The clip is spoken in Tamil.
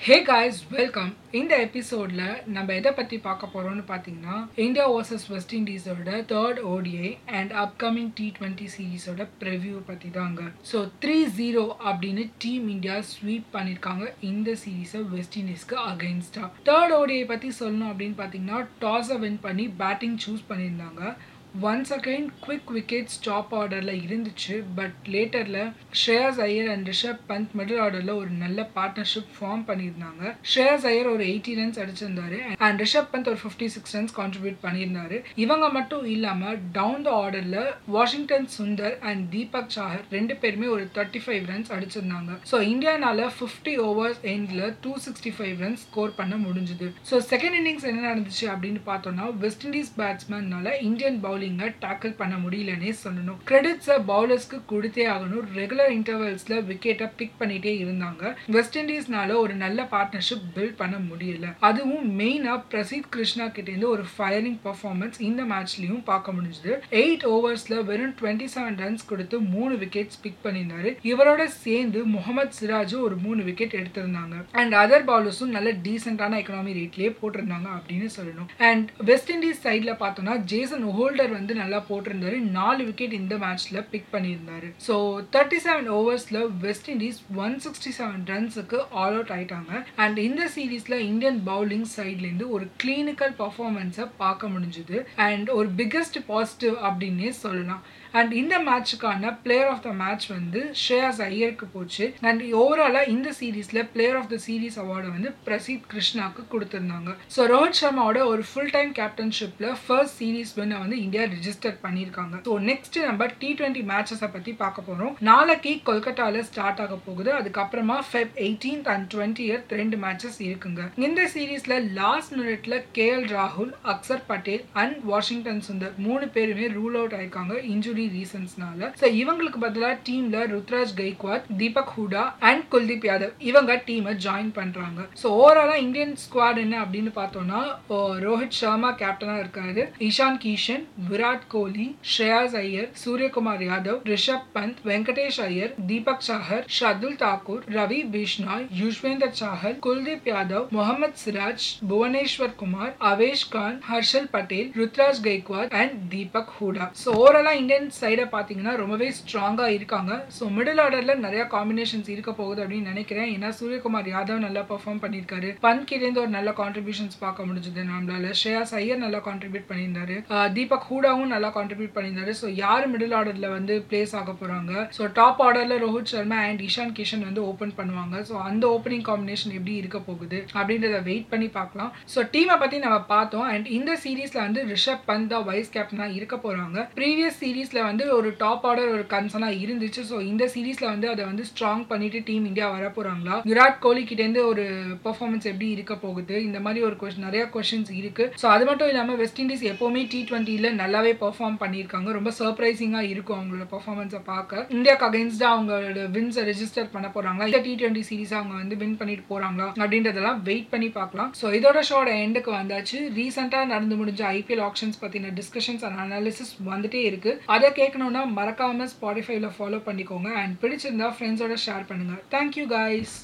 ஹே காய்ஸ் வெல்கம் இந்த எபிசோடில் நம்ம எதை பற்றி பார்க்க போகிறோம்னு பார்த்தீங்கன்னா India versus West இண்டீஸோட third ODI and upcoming T twenty சீரீஸோட preview பற்றி தாங்க. ஸோ த்ரீ ஜீரோ அப்படின்னு டீம் இந்தியா ஸ்வீப் பண்ணியிருக்காங்க இந்த சீரீஸை வெஸ்ட் இண்டீஸ்க்கு அகெயின்ஸ்டாக தேர்ட் ஓடிஐ பற்றி சொல்லணும் அப்படின்னு பார்த்தீங்கன்னா டாஸை வின் பண்ணி பேட்டிங் சூஸ் பண்ணியிருந்தாங்க. Once again quick wicket top ஆர்டரில் இருந்துச்சு பட் லேட்டரில் ஷ்ரேயாஸ் ஐயர் அண்ட் ரிஷப் பந்த் மிடில் ஆர்டரில் ஒரு நல்ல பார்ட்னர்ஷிப் ஃபார்ம் பண்ணியிருந்தாங்க. ஷ்ரேயாஸ் ஐயர் ஒரு எயிட்டி ரன்ஸ் அடிச்சிருந்தாரு அண்ட் ரிஷப் பந்த் ஒரு ஃபிஃப்டி சிக்ஸ் ரன்ஸ் கான்ட்ரிபியூட் பண்ணியிருந்தாரு. இவங்க மட்டும் இல்லாமல் டவுன் த ஆர்டரில் வாஷிங்டன் சுந்தர் அண்ட் தீபக் சாஹர் ரெண்டு பேருமே ஒரு தேர்ட்டி ஃபைவ் ரன்ஸ் அடிச்சிருந்தாங்க. ஸோ இந்தியானால ஃபிஃப்டி ஓவர்ஸ் எண்டில் two sixty five runs score பண்ண முடிஞ்சுது. ஸோ செகண்ட் இன்னிங்ஸ் என்ன நடந்துச்சு அப்படின்னு பார்த்தோம்னா வெஸ்ட் இண்டீஸ் பேட்ஸ்மேன்னால இந்தியன் பவுலிங்கை டேக்கிள் பண்ண முடியலன்னே சொல்லணும். கிரெடிட்ஸை பவுலர்ஸ்க்கு கொடுத்தே ஆகணும். ரெகுலர் இன்டர்வல்ஸில் விக்கெட்டை பிக் பண்ணிட்டே இருந்தாங்க. வெஸ்ட் இண்டீஸ்னால ஒரு நல்ல பார்ட்னர்ஷிப் பில்ட் பண்ண முடியல. அதுவும் மெயினாக பிரசீத் கிருஷ்ணா கிட்டேருந்து ஒரு ஃபயரிங் பர்ஃபார்மன்ஸ் இந்த மேட்ச்லையும் பார்க்க முடிஞ்சுது. எயிட் ஓவர்ஸில் வெறும் டுவெண்ட்டி செவன் ரன்ஸ் கொடுத்து மூணு விக்கெட்ஸ் பிக் பண்ணியிருந்தாரு இவரோட சேர்ந்து முகமது சிராஜும் ஒரு மூணு விக்கெட் எடுத்திருந்தாங்க. அண்ட் அதர் பவுலர்ஸும் நல்ல டீசென்டான எக்கனாமி ரேட்லேயே போட்டிருந்தாங்க அப்படின்னு சொல்லணும். அண்ட் வெஸ்ட் இண்டீஸ் சைடில் பார்த்தோம்னா ஜேசன் ஹோல்டர் வந்து நல்லா போட்டிருந்தாரு. நாலு விக்கெட் இந்த மேட்ச்ல பிக் பண்ணியிருந்தாரு. So thirty seven ஓவர்ஸ்ல West Indies one sixty seven ரன்ஸுக்கு all out ஆயிட்டாங்க. அண்ட் இந்த சீரீஸ்ல இந்தியன் பவுலிங் சைட்லேருந்து ஒரு கிளினிக்கல் பர்ஃபார்மன்ஸை பார்க்க முடிஞ்சுது. அண்ட் ஒரு பிக்கஸ்ட் பாசிட்டிவ் அப்படின்னே சொல்லலாம். அண்ட் இந்த மேட்சுக்கான பிளேயர் ஆஃப் த மேட்ச் வந்து ஷேயாஸ் ஐயருக்கு போச்சு. அண்ட் ஓவராலாக இந்த சீரீஸில் பிளேயர் ஆஃப் த சீரீஸ் அவார்டை வந்து பிரசீத் கிருஷ்ணாக்கு கொடுத்துருந்தாங்க. ஸோ ரோஹித் சர்மாவோட ஒரு ஃபுல் டைம் கேப்டன்ஷிப்பில் ஃபர்ஸ்ட் சீரீஸ் வின்னை வந்து இந்தியா ரிஜிஸ்டர் பண்ணியிருக்காங்க. ஸோ நெக்ஸ்ட் நம்ம டி டுவெண்ட்டி மேட்சஸை பற்றி பார்க்க போகிறோம் நாளைக்கு கொல்கட்டாவில் ஸ்டார்ட் ஆக போகுது. அதுக்கப்புறமா Feb eighteenth and twentieth ரெண்டு மேட்சஸ் இருக்குங்க. இந்த சீரீஸில் லாஸ்ட் மினிட்ல கே எல் ராகுல் அக்சர் பட்டேல் அண்ட் வாஷிங்டன் சுந்தர் மூணு பேருமே ரூல் அவுட் ஆயிருக்காங்க. இன்ஜுரி ரீசன்ஸ்னால ஸோ இவங்களுக்கு பதிலாக டீம்ல ருத்ராஜ் கைக்வாத் தீபக் ஹூடா அண்ட் குல்தீப் யாதவ் இவங்க டீமை ஜாயின் பண்றாங்க. ஸோ ஓவராலா இந்தியன் ஸ்குவாட் என்ன அப்படின்னு பார்த்தோம்னா ரோஹித் சர்மா கேப்டனா இருக்காரு இஷான் கிஷன் விராட் கோலி ஸ்ரேயாஸ் ஐயர் சூரியகுமார் யாதவ் ரிஷப் பந்த் வெங்கடேஷ் ஐயர் தீபக் சாஹர் ஷர்துல் தாக்கூர் ரவி பிஷ்னாய் யுஷ்வேந்தர் சாஹல் குல்தீப் யாதவ் முகமது சிராஜ் புவனேஸ்வர் குமார் அவேஷ் கான் ஹர்ஷல் பட்டேல் ருத்ராஜ் கைக்வாத் அண்ட் தீபக் ஹூடா. ஸோ ஓவராலா இந்தியன் சைடை பார்த்தீங்கன்னா ரொம்பவே ஸ்ட்ராங்காக இருக்காங்க. ஸோ மிடில் ஆர்டரில் நிறைய காம்பினேஷன்ஸ் இருக்க போகுது அப்படின்னு நினைக்கிறேன். ஏன்னா சூரியகுமார் யாதவ் நல்லா பெர்ஃபார்ம் பண்ணியிருக்காரு. பன்கிலேருந்து ஒரு நல்ல கான்ட்ரிபியூஷன்ஸ் பார்க்க முடிஞ்சது நம்மளால. ஸ்ரேயாஸ் சையர் நல்லா கான்ட்ரிபியூட் பண்ணியிருந்தாரு. தீபக் ஹூடாவும் நல்லா கான்ட்ரிபியூட் பண்ணியிருந்தாரு. ஸோ யார் மிடில் ஆர்டரில் வந்து பிளேஸ் ஆக போகிறாங்க ஸோ டாப் ஆர்டரில் ரோஹித் சர்மா அண்ட் இஷான் கிஷன் வந்து ஓப்பன் பண்ணுவாங்க. ஸோ அந்த ஓப்பனிங் காம்பினேஷன் எப்படி இருக்க போகுது அப்படின்றத வெயிட் பண்ணி பார்க்கலாம். ஸோ டீமை பற்றி நம்ம பார்த்தோம். அண்ட் இந்த சீரீஸில் வந்து ரிஷப் பந்த் தான் வைஸ் கேப்டனாக இருக்க போகிறாங்க ப்ரீவியஸ் சீரீஸில் வந்து ஒரு டாப் ஆர்டர் ஒரு கன்சர்னாக இருந்துச்சு. ஸோ இந்த சீரீஸில் வந்து அதை வந்து ஸ்ட்ராங் பண்ணிட்டு டீம் இந்தியா வர போகிறாங்களா விராட் கோலி கிட்டேருந்து ஒரு பர்ஃபார்மன்ஸ் எப்படி இருக்க போகுது? இந்த மாதிரி ஒரு கொஷின் நிறைய கொஸ்டின்ஸ் இருக்கு. ஸோ அது மட்டும் இல்லாமல் வெஸ்ட் இண்டீஸ் எப்போவுமே டி ட்வெண்ட்டியில் நல்லாவே பெர்ஃபார்ம் பண்ணியிருக்காங்க. ரொம்ப சர்ப்ரைசிங்காக இருக்கும் அவங்களோட பர்ஃபார்மன்ஸை பார்க்க. இந்தியாவுக்கு அகேன்ஸ்டாக அவங்களோட வின்ஸை ரெஜிஸ்டர் பண்ண போகிறாங்களா இந்த டி டுவெண்ட்டி சீரீஸ் அவங்க வந்து வின் பண்ணிட்டு போகிறாங்களா அப்படின்றதெல்லாம் வெயிட் பண்ணி பார்க்கலாம். ஸோ இதோட ஷோட எண்டுக்கு வந்தாச்சு. ரீசெண்டாக நடந்து முடிஞ்ச ஐபிஎல் ஆப்ஷன்ஸ் பற்றின டிஸ்கஷன்ஸ் அண்ட் அனாலிசிஸ் வந்துட்டே இருக்கு. அதை கேட்கணும்னா மறக்காம ஸ்பாடிஃபைல ஃபாலோ பண்ணிக்கோங்க. அண்ட் பிடிச்சிருந்தா ஃப்ரெண்ட்ஸோட ஷேர் பண்ணுங்க. Thank you guys